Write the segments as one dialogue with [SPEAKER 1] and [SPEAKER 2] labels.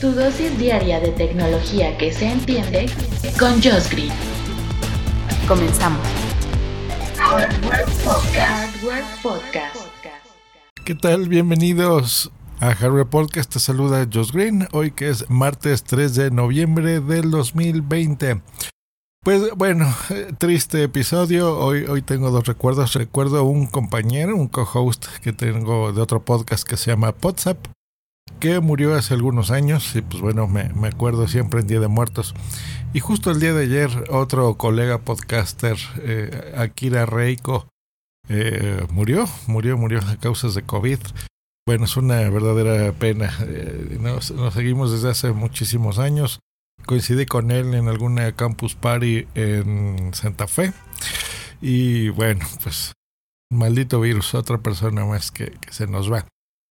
[SPEAKER 1] Tu dosis diaria de tecnología que se entiende con Josh Green.
[SPEAKER 2] Comenzamos.
[SPEAKER 1] Hardware Podcast. Hardware Podcast.
[SPEAKER 3] ¿Qué tal? Bienvenidos a Hardware Podcast. Te saluda Josh Green. Hoy que es martes 3 de noviembre del 2020. Pues bueno, triste episodio. Hoy, hoy tengo dos recuerdos. Recuerdo un compañero, un co-host que tengo de otro podcast que se llama WhatsApp que murió hace algunos años y pues bueno, me, me, acuerdo siempre en Día de Muertos. Y justo el día de ayer otro colega podcaster, eh, Akira Reiko, eh, murió, murió, murió a causas de COVID. Bueno, es una verdadera pena. Eh, nos, seguimos desde hace muchísimos años. Coincidí con él en alguna campus party en Santa Fe. Y bueno, pues maldito virus, otra persona más que se nos va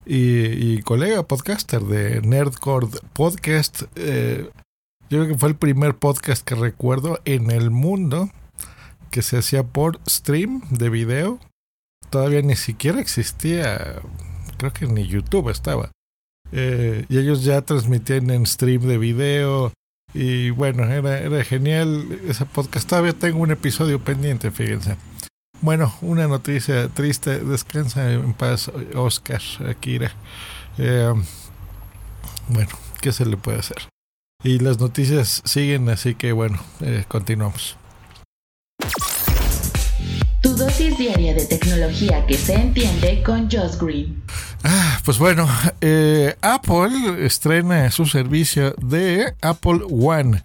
[SPEAKER 3] y, y colega podcaster de Nerdcore Podcast. Eh, yo creo que fue el primer podcast que recuerdo en el mundo que se hacía por stream de video. Todavía ni siquiera existía, creo que ni YouTube estaba. Eh, y ellos ya transmitían en stream de video. Y bueno, era, era genial ese podcast. Todavía tengo un episodio pendiente, fíjense. Bueno, una noticia triste. Descansa en paz, Oscar Akira. Eh, bueno, ¿qué se le puede hacer? Y las noticias siguen, así que bueno, eh, continuamos.
[SPEAKER 1] Tu dosis diaria de tecnología que se entiende con Josh Green.
[SPEAKER 3] Ah, pues bueno, eh, Apple estrena su servicio de Apple One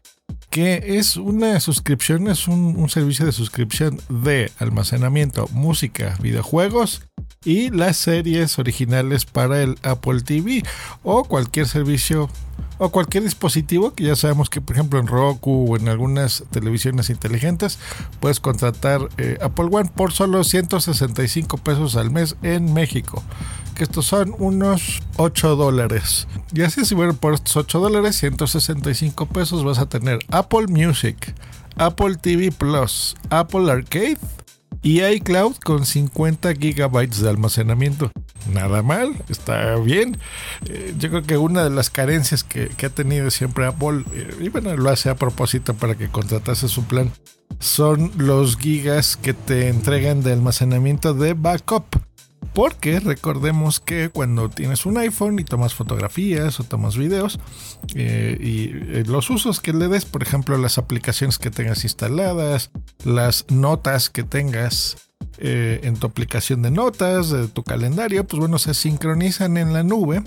[SPEAKER 3] que es una suscripción, es un, servicio de suscripción de almacenamiento, música, videojuegos y las series originales para el Apple TV o cualquier servicio o cualquier dispositivo que ya sabemos que por ejemplo en Roku o en algunas televisiones inteligentes puedes contratar eh, Apple One por solo 165 pesos al mes en México estos son unos 8 dólares y así si bueno por estos 8 dólares 165 pesos vas a tener Apple Music Apple TV Plus Apple Arcade y iCloud con 50 gigabytes de almacenamiento. Nada mal, está bien. Eh, yo creo que una de las carencias que, que ha tenido siempre Apple, eh, y bueno, lo hace a propósito para que contratase su plan, son los gigas que te entregan de almacenamiento de backup. Porque recordemos que cuando tienes un iPhone y tomas fotografías o tomas videos eh, y eh, los usos que le des, por ejemplo, las aplicaciones que tengas instaladas, las notas que tengas eh, en tu aplicación de notas, de tu calendario, pues bueno, se sincronizan en la nube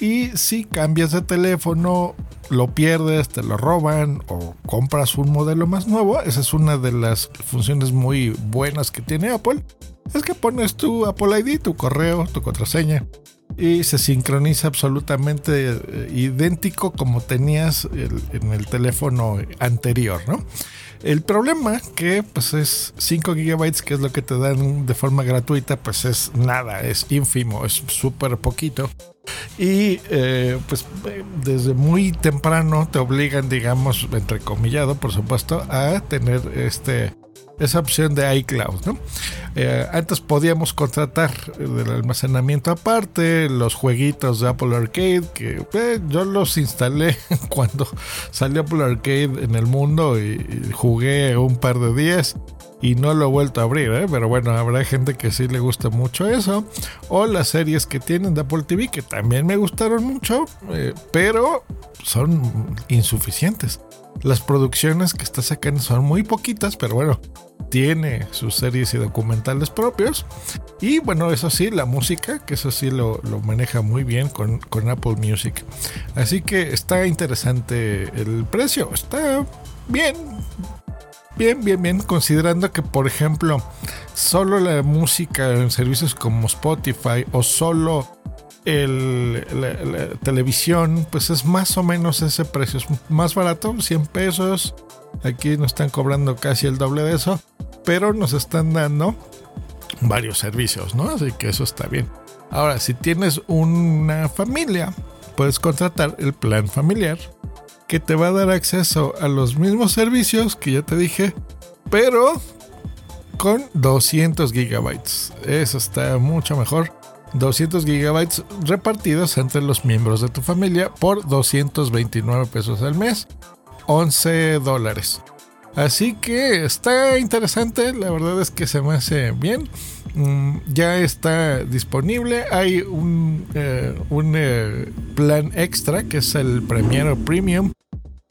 [SPEAKER 3] y si cambias de teléfono, lo pierdes, te lo roban o compras un modelo más nuevo, esa es una de las funciones muy buenas que tiene Apple es que pones tu Apple ID, tu correo, tu contraseña y se sincroniza absolutamente eh, idéntico como tenías en el teléfono anterior, ¿no? El problema que pues es 5 gigabytes, que es lo que te dan de forma gratuita, pues es nada, es ínfimo, es súper poquito. Y eh, pues desde muy temprano te obligan, digamos, entrecomillado, por supuesto, a tener este esa opción de iCloud. ¿no? Eh, antes podíamos contratar el almacenamiento aparte, los jueguitos de Apple Arcade, que eh, yo los instalé cuando salió Apple Arcade en el mundo y, y, jugué un par de días. Y no lo he vuelto a abrir, ¿eh? pero bueno, habrá gente que sí le gusta mucho eso. O las series que tienen de Apple TV, que también me gustaron mucho, eh, pero son insuficientes. Las producciones que está sacando son muy poquitas, pero bueno, tiene sus series y documentales propios. Y bueno, eso sí, la música, que eso sí lo, lo maneja muy bien con, con, Apple Music. Así que está interesante el precio, está bien. Bien, bien, bien, considerando que, por ejemplo, solo la música en servicios como Spotify o solo el, la, televisión, pues es más o menos ese precio. Es más barato, 100 pesos. Aquí nos están cobrando casi el doble de eso. Pero nos están dando varios servicios, ¿no? Así que eso está bien. Ahora, si tienes una familia, puedes contratar el plan familiar que te va a dar acceso a los mismos servicios que ya te dije, pero con 200 gigabytes. Eso está mucho mejor. 200 gigabytes repartidos entre los miembros de tu familia por 229 pesos al mes, 11 dólares. Así que está interesante, la verdad es que se me hace bien. Mm, ya está disponible. Hay un, eh, un eh, plan extra que es el Premier Premium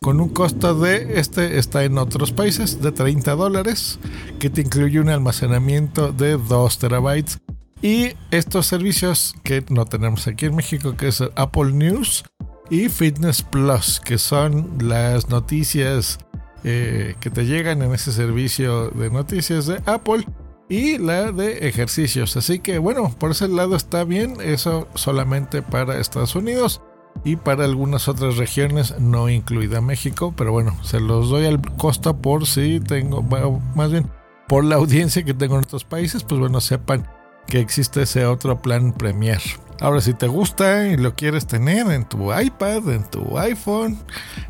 [SPEAKER 3] con un costo de, este está en otros países, de 30 dólares, que te incluye un almacenamiento de 2 terabytes. Y estos servicios que no tenemos aquí en México, que es Apple News y Fitness Plus, que son las noticias eh, que te llegan en ese servicio de noticias de Apple y la de ejercicios. Así que bueno, por ese lado está bien, eso solamente para Estados Unidos y para algunas otras regiones, no incluida México, pero bueno, se los doy al costo por si tengo, más bien por la audiencia que tengo en otros países, pues bueno, sepan que existe ese otro plan Premier. Ahora, si te gusta y lo quieres tener en tu iPad, en tu iPhone,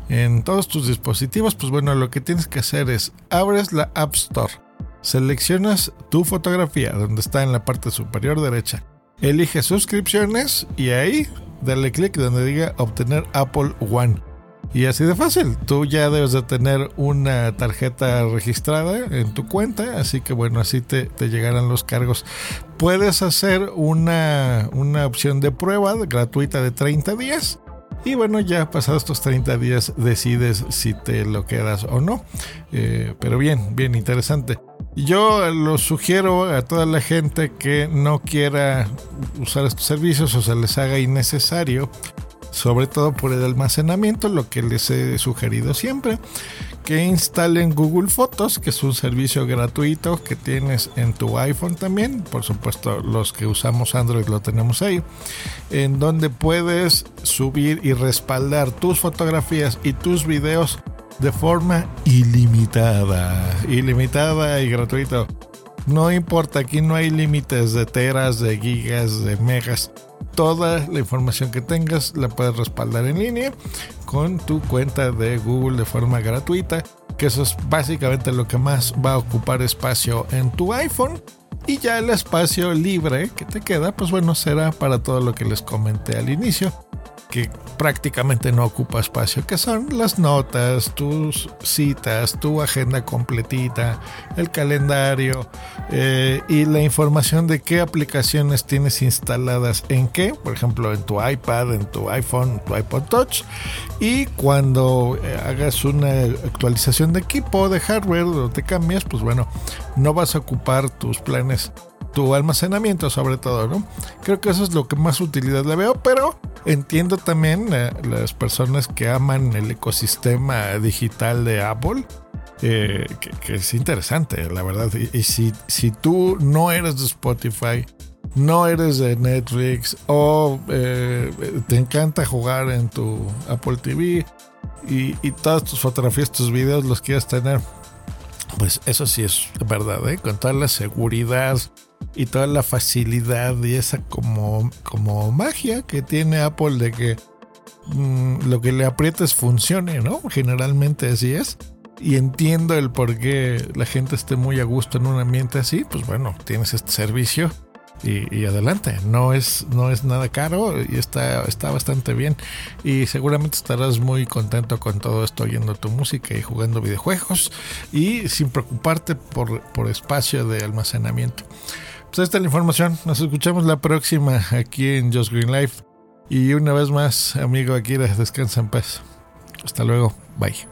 [SPEAKER 3] en todos tus dispositivos, pues bueno, lo que tienes que hacer es abres la App Store, seleccionas tu fotografía, donde está en la parte superior derecha, eliges suscripciones y ahí dale clic donde diga obtener Apple One. Y así de fácil, tú ya debes de tener una tarjeta registrada en tu cuenta, así que bueno, así te, te llegarán los cargos. Puedes hacer una, una opción de prueba gratuita de 30 días. Y bueno, ya pasados estos 30 días decides si te lo quedas o no. Eh, pero bien, bien interesante. Yo lo sugiero a toda la gente que no quiera usar estos servicios o se les haga innecesario sobre todo por el almacenamiento, lo que les he sugerido siempre, que instalen Google Fotos, que es un servicio gratuito que tienes en tu iPhone también, por supuesto los que usamos Android lo tenemos ahí, en donde puedes subir y respaldar tus fotografías y tus videos de forma ilimitada, ilimitada y gratuito. No importa, aquí no hay límites de teras, de gigas, de megas toda la información que tengas la puedes respaldar en línea con tu cuenta de Google de forma gratuita, que eso es básicamente lo que más va a ocupar espacio en tu iPhone. Y ya el espacio libre que te queda, pues bueno, será para todo lo que les comenté al inicio que prácticamente no ocupa espacio, que son las notas, tus citas, tu agenda completita, el calendario eh, y la información de qué aplicaciones tienes instaladas en qué, por ejemplo, en tu iPad, en tu iPhone, tu iPod Touch. Y cuando eh, hagas una actualización de equipo, de hardware, o te cambias, pues bueno, no vas a ocupar tus planes tu almacenamiento sobre todo, ¿no? Creo que eso es lo que más utilidad le veo, pero entiendo también eh, las personas que aman el ecosistema digital de Apple. Eh, que, es interesante, la verdad. Y, si, si tú no eres de Spotify, no eres de Netflix o eh, te encanta jugar en tu Apple TV y, y todas tus fotografías, tus videos los quieres tener, pues eso sí es verdad, ¿eh? con toda la seguridad y toda la facilidad y esa como, como magia que tiene Apple de que mm, lo que le aprietes funcione, ¿no? Generalmente así es. Y entiendo el por qué la gente esté muy a gusto en un ambiente así, pues bueno, tienes este servicio y, adelante. No es, no es nada caro y está, está bastante bien. Y seguramente estarás muy contento con todo esto oyendo tu música y jugando videojuegos y sin preocuparte por, por espacio de almacenamiento. Pues esta es la información. Nos escuchamos la próxima aquí en Just Green Life. Y una vez más, amigo Akira, descansa en paz. Hasta luego. Bye.